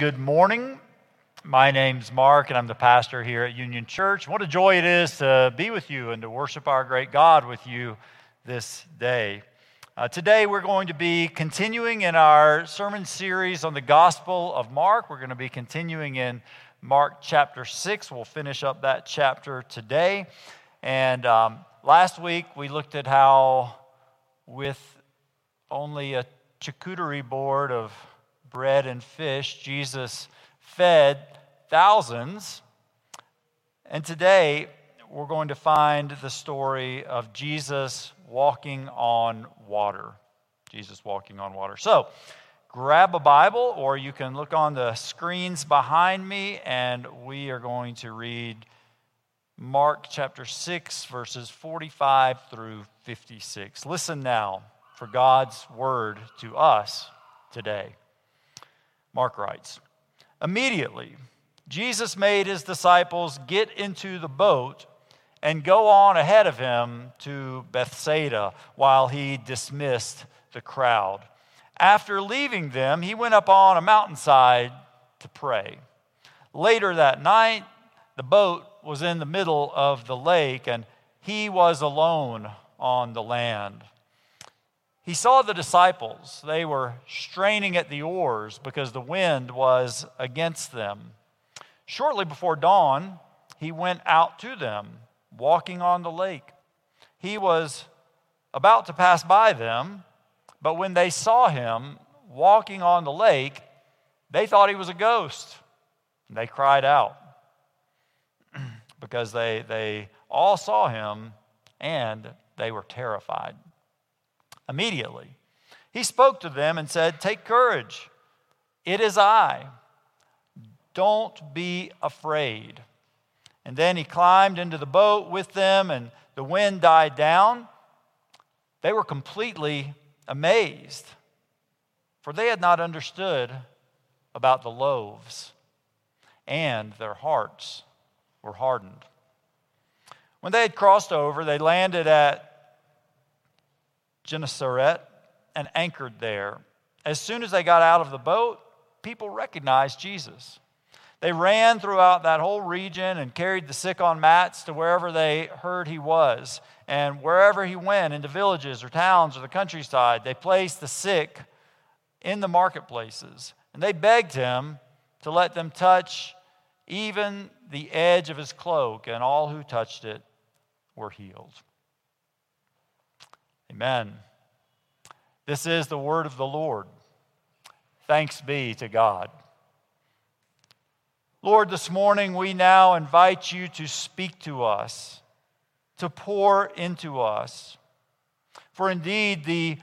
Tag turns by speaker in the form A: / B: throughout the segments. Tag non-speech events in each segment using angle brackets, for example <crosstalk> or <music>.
A: Good morning. My name's Mark, and I'm the pastor here at Union Church. What a joy it is to be with you and to worship our great God with you this day. Uh, today, we're going to be continuing in our sermon series on the Gospel of Mark. We're going to be continuing in Mark chapter 6. We'll finish up that chapter today. And um, last week, we looked at how, with only a charcuterie board of bread and fish, Jesus fed thousands. And today, we're going to find the story of Jesus walking on water. Jesus walking on water. So, grab a Bible, or you can look on the screens behind me, and we are going to read Mark chapter 6, verses 45 through 56. Listen now for God's word to us today. Mark writes Immediately, Jesus made his disciples get into the boat and go on ahead of him to Bethsaida while he dismissed the crowd. After leaving them, he went up on a mountainside to pray. Later that night, the boat was in the middle of the lake and he was alone on the land. He saw the disciples. They were straining at the oars because the wind was against them. Shortly before dawn, he went out to them, walking on the lake. He was about to pass by them, but when they saw him walking on the lake, they thought he was a ghost. They cried out <clears throat> because they, they all saw him and they were terrified immediately. He spoke to them and said, Take courage. It is I. Don't be afraid. And then he climbed into the boat with them, and the wind died down. They were completely amazed, for they had not understood about the loaves, and their hearts were hardened. When they had crossed over, they landed at Gennesaret and anchored there. As soon as they got out of the boat, people recognized Jesus. They ran throughout that whole region and carried the sick on mats to wherever they heard he was. And wherever he went, into villages or towns or the countryside, they placed the sick in the marketplaces. And they begged him to let them touch even the edge of his cloak, and all who touched it were healed. Amen. This is the word of the Lord. Thanks be to God. Lord, this morning we now invite you to speak to us, to pour into us. For indeed, the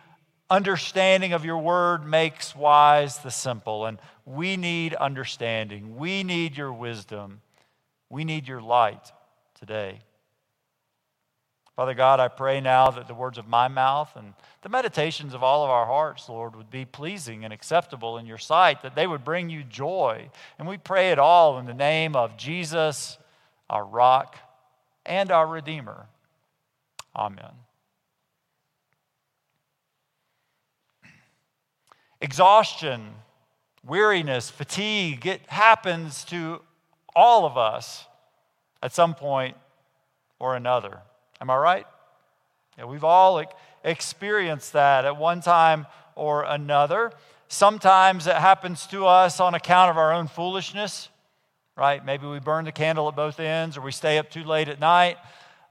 A: understanding of your word makes wise the simple, and we need understanding. We need your wisdom. We need your light today. Father God, I pray now that the words of my mouth and the meditations of all of our hearts, Lord, would be pleasing and acceptable in your sight, that they would bring you joy. And we pray it all in the name of Jesus, our rock and our Redeemer. Amen. Exhaustion, weariness, fatigue, it happens to all of us at some point or another. Am I right? Yeah, we've all experienced that at one time or another. Sometimes it happens to us on account of our own foolishness, right? Maybe we burn the candle at both ends or we stay up too late at night.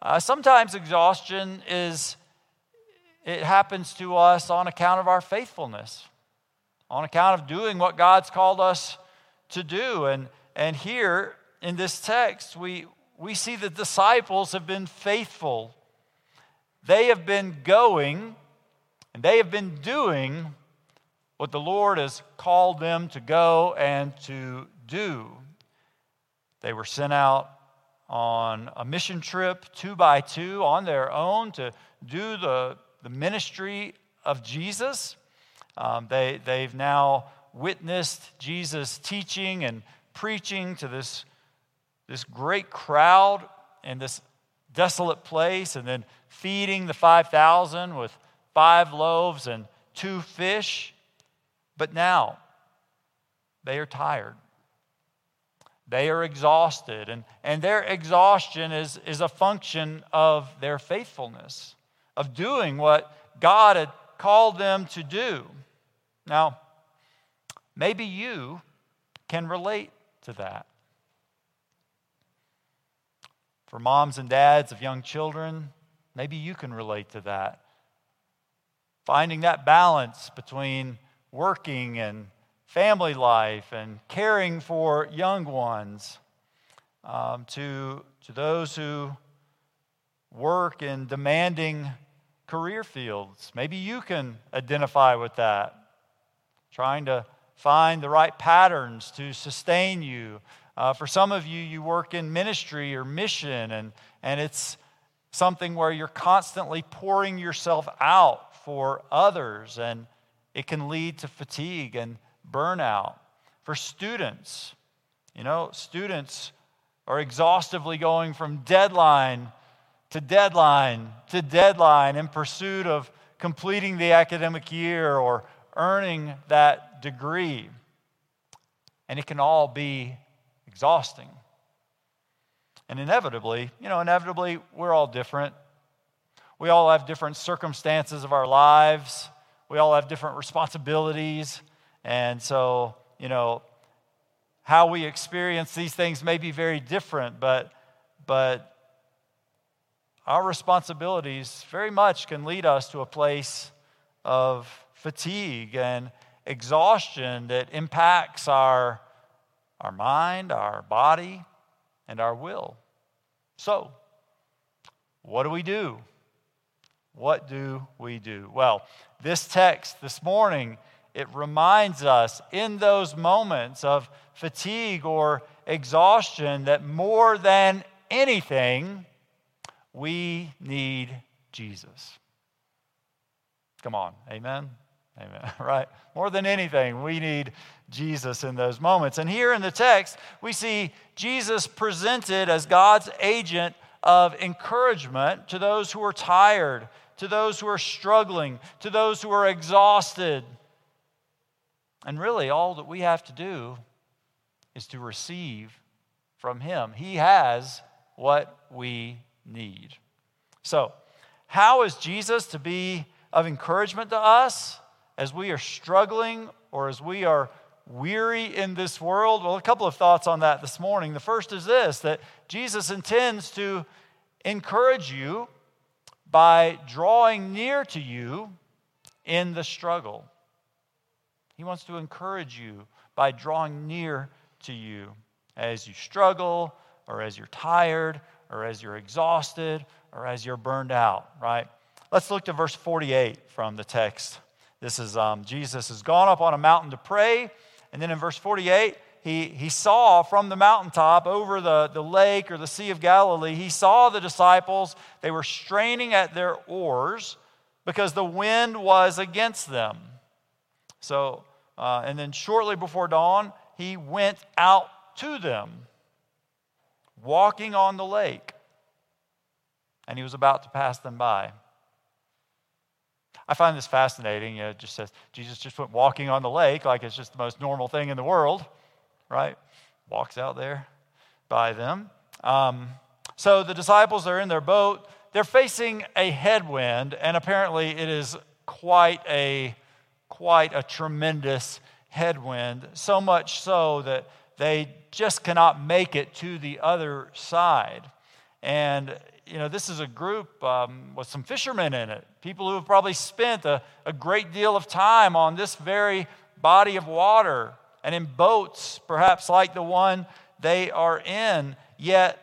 A: Uh, sometimes exhaustion is, it happens to us on account of our faithfulness, on account of doing what God's called us to do. And, and here in this text, we, we see the disciples have been faithful. They have been going and they have been doing what the Lord has called them to go and to do. They were sent out on a mission trip, two by two, on their own to do the, the ministry of Jesus. Um, they, they've now witnessed Jesus teaching and preaching to this this great crowd in this desolate place and then feeding the 5,000 with five loaves and two fish. But now, they are tired. They are exhausted, and, and their exhaustion is, is a function of their faithfulness, of doing what God had called them to do. Now, maybe you can relate to that. For moms and dads of young children, maybe you can relate to that. Finding that balance between working and family life and caring for young ones, um, to, to those who work in demanding career fields. Maybe you can identify with that, trying to find the right patterns to sustain you. Uh, for some of you, you work in ministry or mission, and, and it's something where you're constantly pouring yourself out for others, and it can lead to fatigue and burnout. For students, you know, students are exhaustively going from deadline to deadline to deadline in pursuit of completing the academic year or earning that degree. And it can all be exhausting. And inevitably, you know, inevitably, we're all different. We all have different circumstances of our lives. We all have different responsibilities. And so, you know, how we experience these things may be very different, but, but our responsibilities very much can lead us to a place of fatigue and exhaustion that impacts our, our mind, our body, and our will. So, what do we do? What do we do? Well, this text this morning it reminds us in those moments of fatigue or exhaustion that more than anything, we need Jesus. Come on, amen? Amen, <laughs> right? More than anything, we need Jesus in those moments. And here in the text, we see Jesus presented as God's agent of encouragement to those who are tired, to those who are struggling, to those who are exhausted. And really, all that we have to do is to receive from Him. He has what we need. So, how is Jesus to be of encouragement to us as we are struggling or as we are weary in this world? Well, a couple of thoughts on that this morning. The first is this that Jesus intends to encourage you by drawing near to you in the struggle. He wants to encourage you by drawing near to you as you struggle, or as you're tired, or as you're exhausted, or as you're burned out, right? Let's look to verse 48 from the text. This is um, Jesus has gone up on a mountain to pray. And then in verse 48, he, he saw from the mountaintop over the, the lake or the Sea of Galilee, he saw the disciples. They were straining at their oars because the wind was against them. So, uh, and then shortly before dawn, he went out to them, walking on the lake, and he was about to pass them by. I find this fascinating. You know, it just says Jesus just went walking on the lake like it's just the most normal thing in the world, right? Walks out there by them. Um, so the disciples are in their boat. They're facing a headwind, and apparently it is quite a quite a tremendous headwind, so much so that they just cannot make it to the other side. And, you know, this is a group um, with some fishermen in it, people who have probably spent a, a great deal of time on this very body of water and in boats, perhaps like the one they are in. Yet,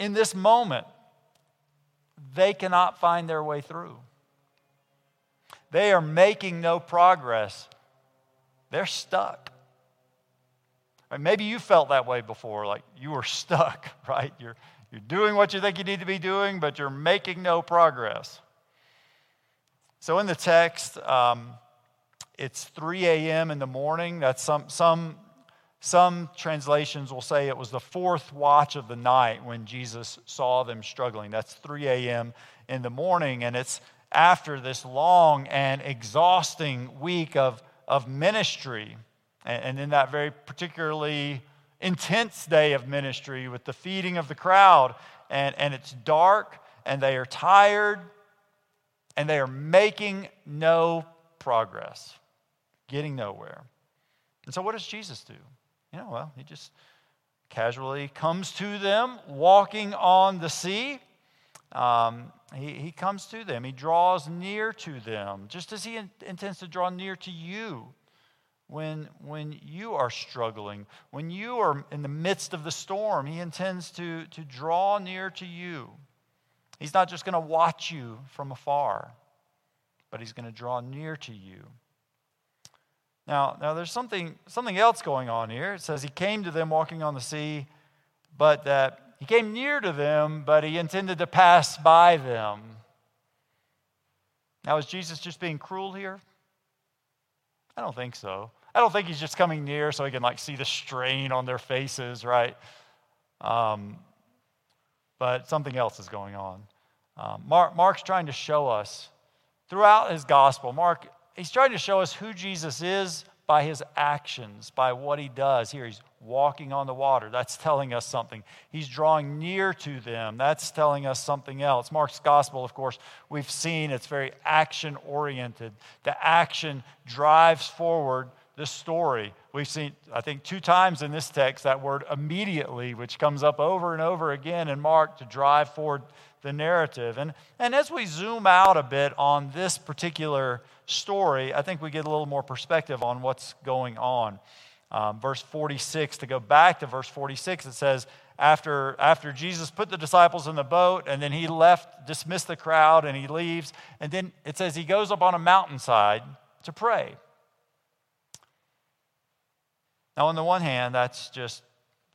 A: in this moment, they cannot find their way through. They are making no progress. They're stuck. maybe you felt that way before, like you were <laughs> stuck, right? You're, you're doing what you think you need to be doing, but you're making no progress. So in the text, um, it's 3 a.m. in the morning. That's some, some, some translations will say it was the fourth watch of the night when Jesus saw them struggling. That's 3 a.m. in the morning, and it's after this long and exhausting week of, of ministry. And, and in that very particularly intense day of ministry with the feeding of the crowd, and, and it's dark, and they are tired, and they are making no progress, getting nowhere. And so, what does Jesus do? You know, well, he just casually comes to them walking on the sea. Um, he, he comes to them, he draws near to them, just as he in, intends to draw near to you when, when you are struggling, when you are in the midst of the storm. He intends to, to draw near to you. He's not just going to watch you from afar, but he's going to draw near to you. Now, now there's something, something else going on here. It says he came to them walking on the sea, but that he came near to them, but he intended to pass by them. Now, is Jesus just being cruel here? I don't think so. I don't think he's just coming near so he can like see the strain on their faces, right? Um, but something else is going on. Um, Mark, Mark's trying to show us throughout his gospel. Mark, he's trying to show us who Jesus is by his actions, by what he does. Here, he's walking on the water. That's telling us something. He's drawing near to them. That's telling us something else. Mark's gospel, of course, we've seen it's very action oriented. The action drives forward the story. We've seen, I think, two times in this text that word immediately, which comes up over and over again in Mark to drive forward the narrative. And, and as we zoom out a bit on this particular story, I think we get a little more perspective on what's going on. Um, verse 46, to go back to verse 46, it says, after, after Jesus put the disciples in the boat and then he left, dismissed the crowd, and he leaves, and then it says he goes up on a mountainside to pray. Now, on the one hand, that's just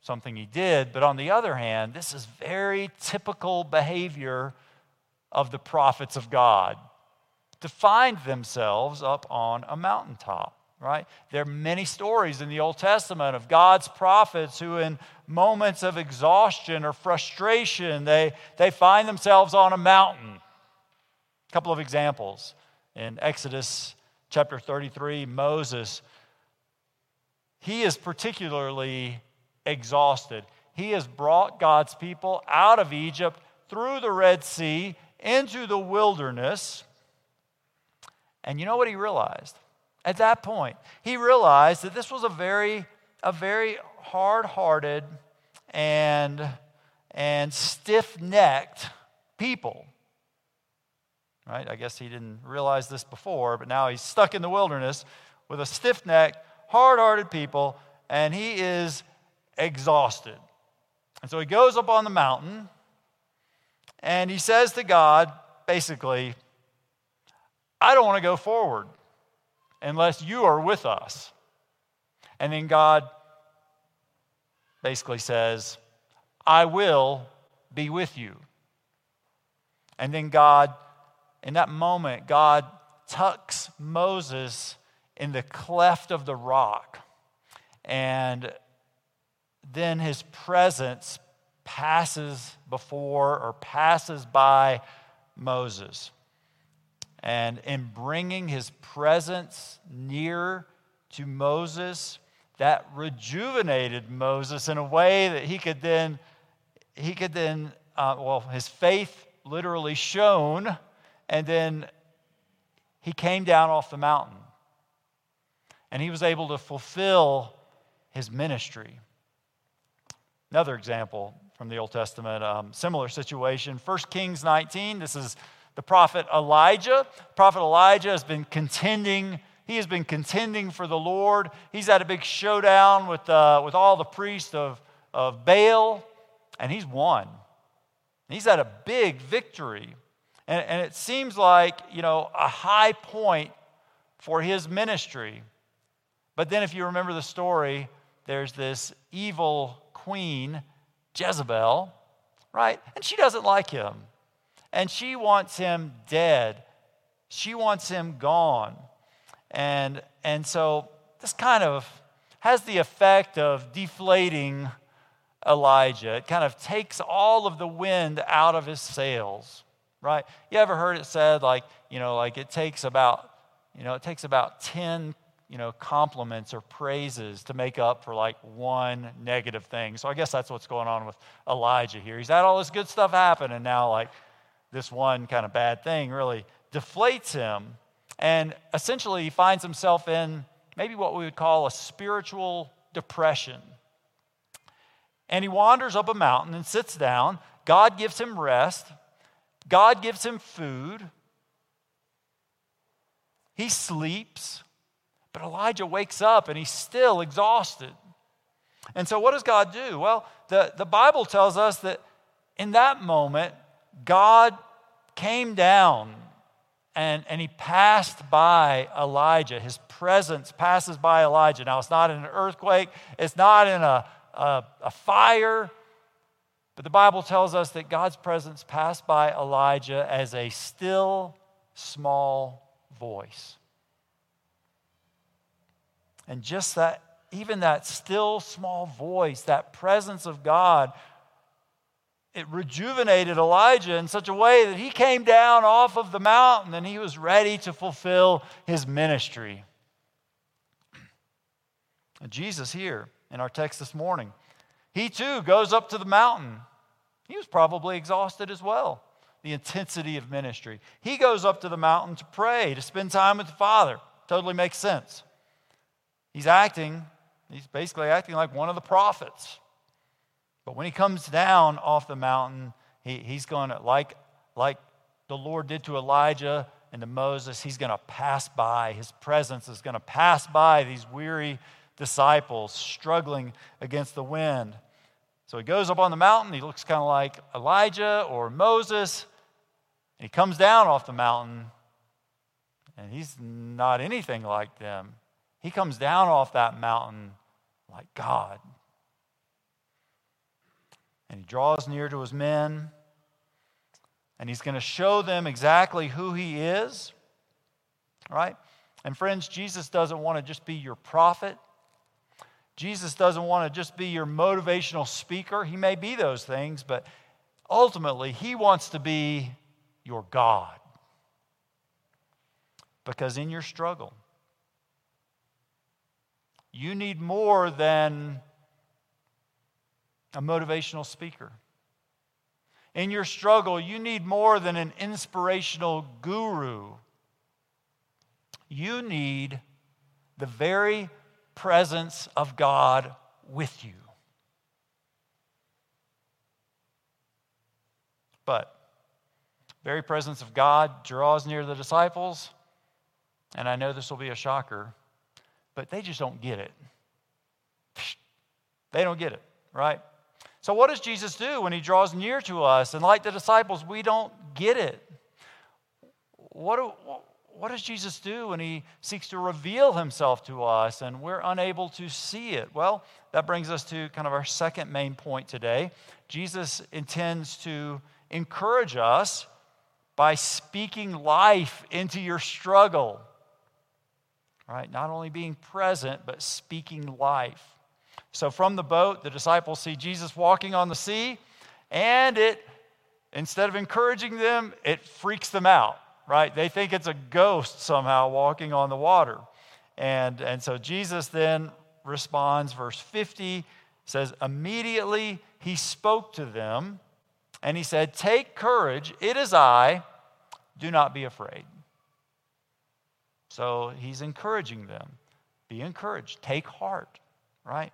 A: something he did. But on the other hand, this is very typical behavior of the prophets of God to find themselves up on a mountaintop, right? There are many stories in the Old Testament of God's prophets who, in moments of exhaustion or frustration, they, they find themselves on a mountain. A couple of examples. In Exodus chapter 33, Moses, he is particularly exhausted. He has brought God's people out of Egypt through the Red Sea into the wilderness. And you know what he realized? At that point, he realized that this was a very, a very hard-hearted and, and stiff-necked people. Right? I guess he didn't realize this before, but now he's stuck in the wilderness with a stiff-necked, hard-hearted people, and he is exhausted. And so he goes up on the mountain and he says to God, basically, I don't want to go forward unless you are with us. And then God basically says, I will be with you. And then God, in that moment, God tucks Moses in the cleft of the rock. And then his presence passes before or passes by Moses. And in bringing his presence near to Moses, that rejuvenated Moses in a way that he could then, he could then, uh, well, his faith literally shone, and then he came down off the mountain. And he was able to fulfill his ministry. Another example from the Old Testament, um, similar situation. 1 Kings 19, this is the prophet Elijah. Prophet Elijah has been contending. He has been contending for the Lord. He's had a big showdown with, uh, with all the priests of, of Baal, and he's won. He's had a big victory. And, and it seems like, you know, a high point for his ministry. But then, if you remember the story, there's this evil queen, Jezebel, right? And she doesn't like him. And she wants him dead. She wants him gone. And, and so this kind of has the effect of deflating Elijah. It kind of takes all of the wind out of his sails, right? You ever heard it said like, you know, like it takes about, you know, it takes about 10 you know, compliments or praises to make up for like one negative thing. So I guess that's what's going on with Elijah here. He's had all this good stuff happen, and now, like, this one kind of bad thing really deflates him. And essentially, he finds himself in maybe what we would call a spiritual depression. And he wanders up a mountain and sits down. God gives him rest, God gives him food. He sleeps. But Elijah wakes up and he's still exhausted. And so, what does God do? Well, the, the Bible tells us that in that moment, God came down and, and he passed by Elijah. His presence passes by Elijah. Now, it's not in an earthquake, it's not in a, a, a fire, but the Bible tells us that God's presence passed by Elijah as a still, small voice. And just that, even that still small voice, that presence of God, it rejuvenated Elijah in such a way that he came down off of the mountain and he was ready to fulfill his ministry. And Jesus, here in our text this morning, he too goes up to the mountain. He was probably exhausted as well, the intensity of ministry. He goes up to the mountain to pray, to spend time with the Father. Totally makes sense. He's acting, he's basically acting like one of the prophets. But when he comes down off the mountain, he, he's going to, like, like the Lord did to Elijah and to Moses, he's going to pass by. His presence is going to pass by these weary disciples struggling against the wind. So he goes up on the mountain. He looks kind of like Elijah or Moses. And he comes down off the mountain, and he's not anything like them. He comes down off that mountain like God. And he draws near to his men, and he's going to show them exactly who he is. Right? And friends, Jesus doesn't want to just be your prophet. Jesus doesn't want to just be your motivational speaker. He may be those things, but ultimately, he wants to be your God. Because in your struggle, you need more than a motivational speaker. In your struggle, you need more than an inspirational guru. You need the very presence of God with you. But very presence of God draws near the disciples, and I know this will be a shocker but they just don't get it. They don't get it, right? So, what does Jesus do when he draws near to us? And like the disciples, we don't get it. What, do, what does Jesus do when he seeks to reveal himself to us and we're unable to see it? Well, that brings us to kind of our second main point today. Jesus intends to encourage us by speaking life into your struggle right? Not only being present, but speaking life. So from the boat, the disciples see Jesus walking on the sea, and it, instead of encouraging them, it freaks them out, right? They think it's a ghost somehow walking on the water. And, and so Jesus then responds, verse 50 says, Immediately he spoke to them, and he said, Take courage, it is I, do not be afraid. So he's encouraging them. Be encouraged. Take heart, right?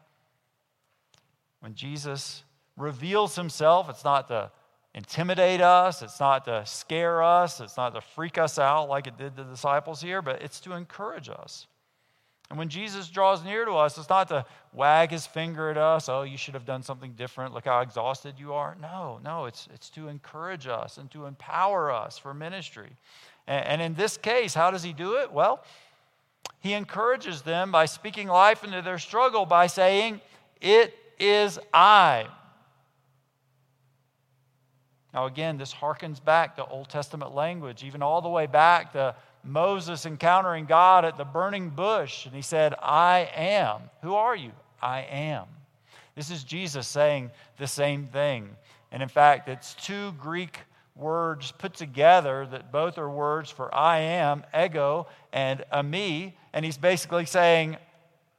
A: When Jesus reveals himself, it's not to intimidate us, it's not to scare us, it's not to freak us out like it did the disciples here, but it's to encourage us. And when Jesus draws near to us, it's not to wag his finger at us, oh, you should have done something different, look how exhausted you are. No, no, it's, it's to encourage us and to empower us for ministry. And in this case, how does he do it? Well, he encourages them by speaking life into their struggle by saying, It is I. Now, again, this harkens back to Old Testament language, even all the way back to Moses encountering God at the burning bush. And he said, I am. Who are you? I am. This is Jesus saying the same thing. And in fact, it's two Greek words put together that both are words for I am, ego, and eimi. And he's basically saying,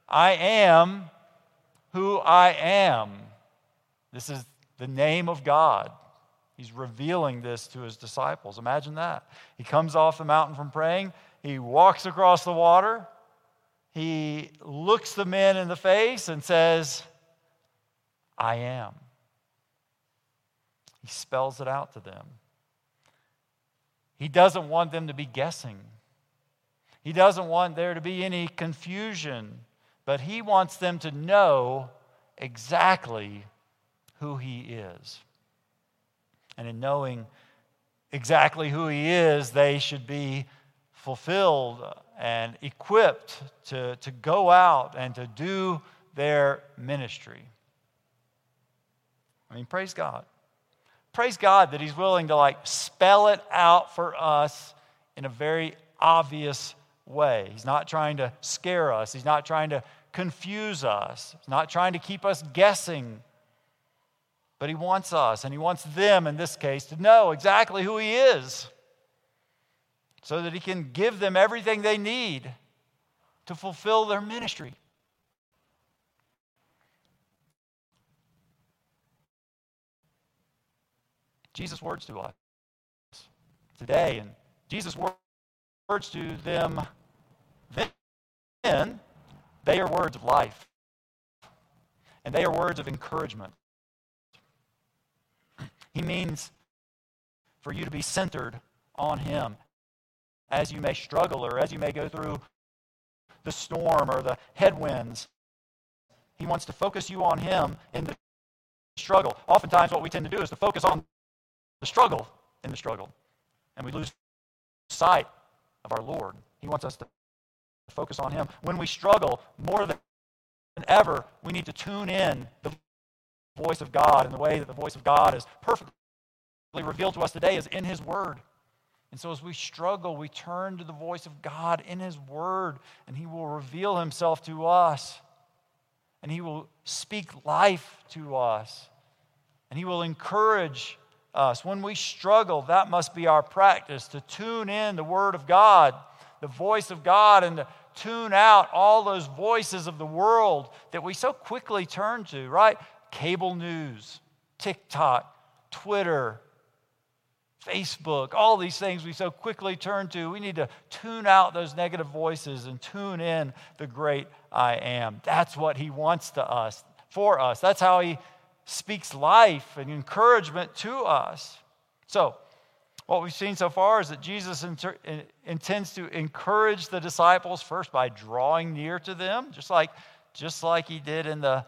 A: I am who I am. This is the name of God. He's revealing this to his disciples. Imagine that. He comes off the mountain from praying, he walks across the water, he looks the men in the face and says, I am. He spells it out to them. He doesn't want them to be guessing. He doesn't want there to be any confusion, but he wants them to know exactly who he is. And in knowing exactly who he is, they should be fulfilled and equipped to, to go out and to do their ministry. I mean, praise God. Praise God that He's willing to like spell it out for us in a very obvious way. He's not trying to scare us, He's not trying to confuse us, He's not trying to keep us guessing. But He wants us, and He wants them in this case, to know exactly who He is so that He can give them everything they need to fulfill their ministry. Jesus' words to us today, and Jesus' words to them then, they are words of life. And they are words of encouragement. He means for you to be centered on Him as you may struggle or as you may go through the storm or the headwinds. He wants to focus you on Him in the struggle. Oftentimes, what we tend to do is to focus on the struggle in the struggle, and we lose sight of our Lord. He wants us to focus on Him. When we struggle, more than ever, we need to tune in the voice of God, and the way that the voice of God is perfectly revealed to us today is in His Word. And so, as we struggle, we turn to the voice of God in His Word, and He will reveal Himself to us, and He will speak life to us, and He will encourage us. When we struggle, that must be our practice to tune in the Word of God, the voice of God, and to tune out all those voices of the world that we so quickly turn to, right? Cable news, TikTok, Twitter, Facebook, all these things we so quickly turn to. We need to tune out those negative voices and tune in the great I am. That's what he wants to us, for us. That's how he speaks life and encouragement to us. So, what we've seen so far is that Jesus inter- intends to encourage the disciples first by drawing near to them, just like, just like he did in the,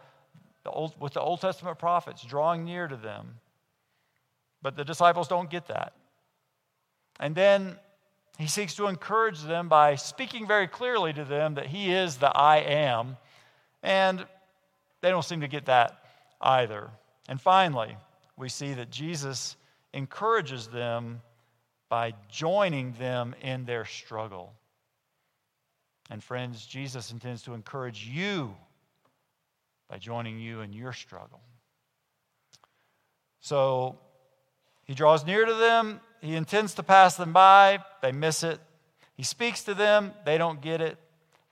A: the Old, with the Old Testament prophets, drawing near to them. But the disciples don't get that. And then he seeks to encourage them by speaking very clearly to them that he is the I am. And they don't seem to get that either. And finally, we see that Jesus encourages them by joining them in their struggle. And friends, Jesus intends to encourage you by joining you in your struggle. So he draws near to them. He intends to pass them by. They miss it. He speaks to them. They don't get it.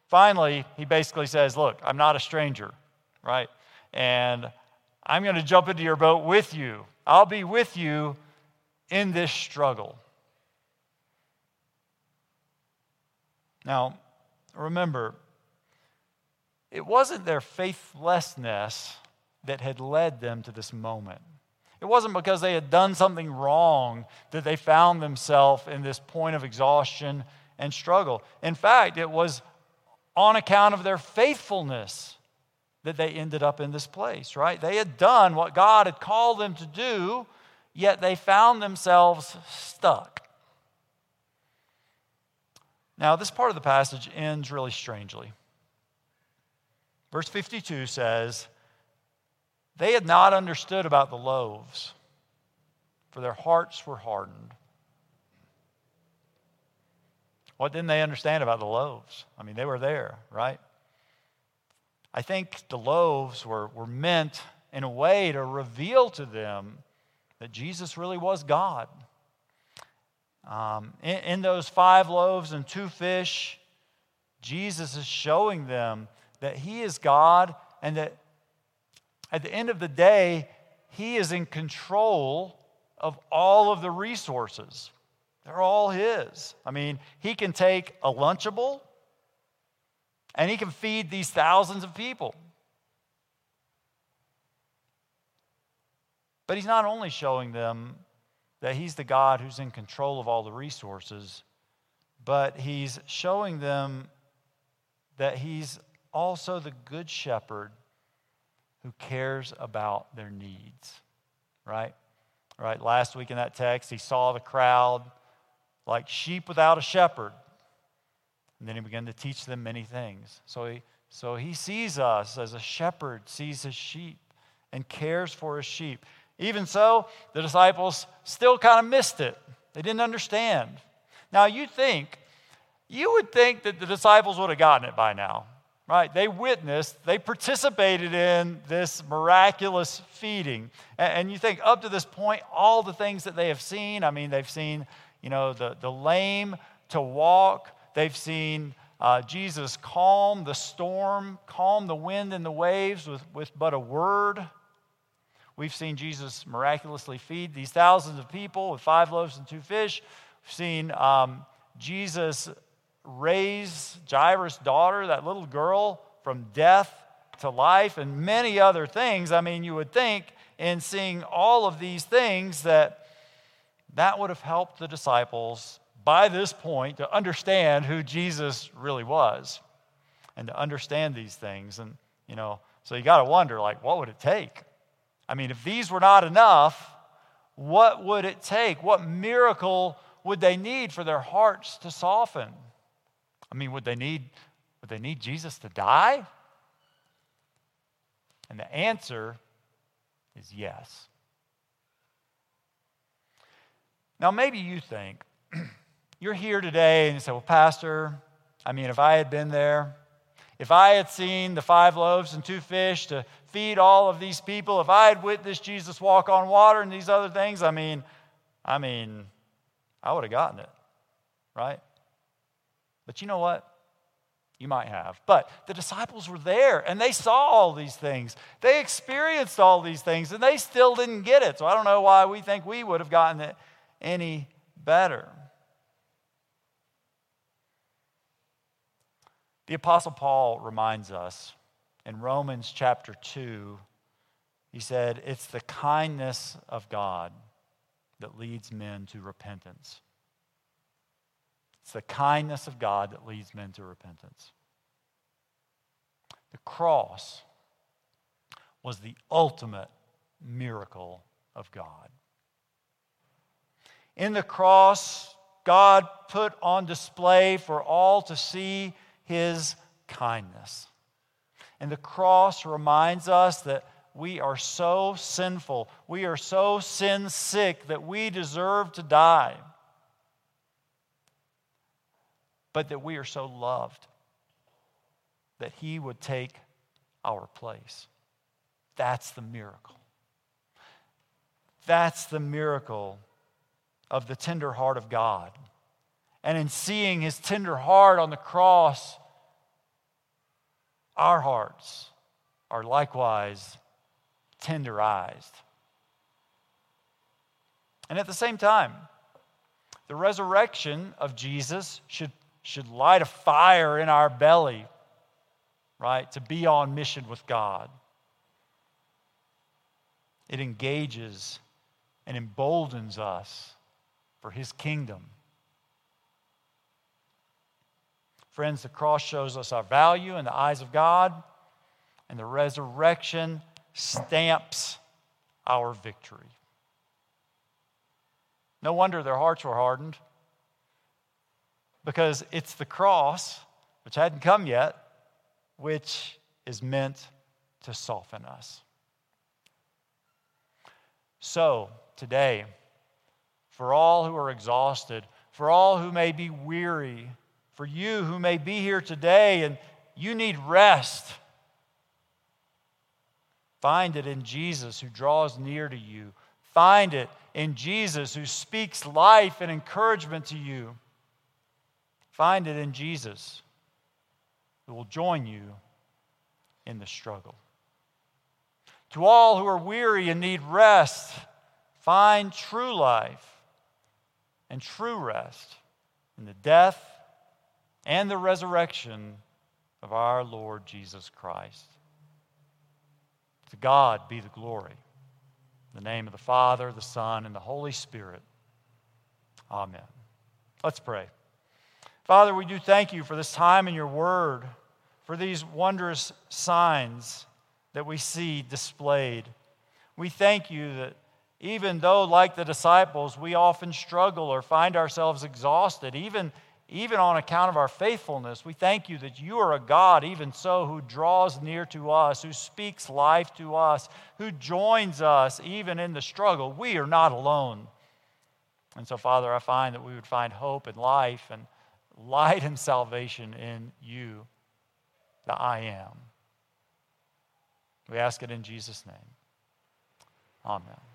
A: Finally, he basically says, Look, I'm not a stranger, right? And I'm going to jump into your boat with you. I'll be with you in this struggle. Now, remember, it wasn't their faithlessness that had led them to this moment. It wasn't because they had done something wrong that they found themselves in this point of exhaustion and struggle. In fact, it was on account of their faithfulness that they ended up in this place, right? They had done what God had called them to do, yet they found themselves stuck. Now, this part of the passage ends really strangely. Verse 52 says, they had not understood about the loaves, for their hearts were hardened. What didn't they understand about the loaves? I mean, they were there, right? I think the loaves were, were meant in a way to reveal to them that Jesus really was God Um, in, in those five loaves and two fish, Jesus is showing them that He is God and that at the end of the day, He is in control of all of the resources. They're all His. I mean, He can take a Lunchable and He can feed these thousands of people. But He's not only showing them that He's the God who's in control of all the resources, but He's showing them that He's also the Good Shepherd who cares about their needs, right? Right, last week in that text, he saw the crowd like sheep without a shepherd. And then he began to teach them many things. So he, so he sees us as a shepherd sees his sheep and cares for his sheep. Even so, the disciples still kind of missed it. They didn't understand. Now, you think, you would think that the disciples would have gotten it by now right? They witnessed, they participated in this miraculous feeding. And, you think up to this point, all the things that they have seen, I mean, they've seen, you know, the, the lame to walk, they've seen uh, Jesus calm the storm, calm the wind and the waves with, with but a word. We've seen Jesus miraculously feed these thousands of people with five loaves and two fish. We've seen um, Jesus raise Jairus' daughter, that little girl, from death to life, and many other things. I mean, you would think in seeing all of these things that that would have helped the disciples by this point to understand who Jesus really was and to understand these things. And, you know, so you got to wonder, like, what would it take? I mean, if these were not enough, what would it take? What miracle would they need for their hearts to soften? I mean, would they need, would they need Jesus to die? And the answer is yes. Now, maybe you think, <clears throat> you're here today and you say, Well, Pastor, I mean, if I had been there, if I had seen the five loaves and two fish to feed all of these people, if I had witnessed Jesus walk on water and these other things, I mean, I mean, I would have gotten it, right? But you know what? You might have. But the disciples were there and they saw all these things. They experienced all these things and they still didn't get it. So I don't know why we think we would have gotten it any better. The Apostle Paul reminds us in Romans chapter 2, he said, It's the kindness of God that leads men to repentance. It's the kindness of God that leads men to repentance. The cross was the ultimate miracle of God. In the cross, God put on display for all to see his kindness. And the cross reminds us that we are so sinful, we are so sin sick that we deserve to die but that we are so loved that He would take our place. That's the miracle. That's the miracle of the tender heart of God. And in seeing His tender heart on the cross, our hearts are likewise tenderized. And at the same time, the resurrection of Jesus should should light a fire in our belly, right, to be on mission with God. It engages and emboldens us for His kingdom. Friends, the cross shows us our value in the eyes of God, and the resurrection stamps our victory. No wonder their hearts were hardened because it's the cross, which hadn't come yet, which is meant to soften us. So, today, for all who are exhausted, for all who may be weary, for you who may be here today and you need rest, find it in Jesus who draws near to you, Find it in Jesus who speaks life and encouragement to you. Find it in Jesus who will join you in the struggle. To all who are weary and need rest, find true life and true rest in the death and the resurrection of our Lord Jesus Christ. To God be the glory. In the name of the Father, the Son, and the Holy Spirit. Amen. Let's pray. Father, we do thank you for this time in your word, for these wondrous signs that we see displayed. We thank you that even though, like the disciples, we often struggle or find ourselves exhausted, even, even on account of our faithfulness, we thank you that you are a God, even so, who draws near to us, who speaks life to us, who joins us even in the struggle. We are not alone. And so, Father, I find that we would find hope and life and light and salvation in you, the I am. We ask it in Jesus' name. Amen.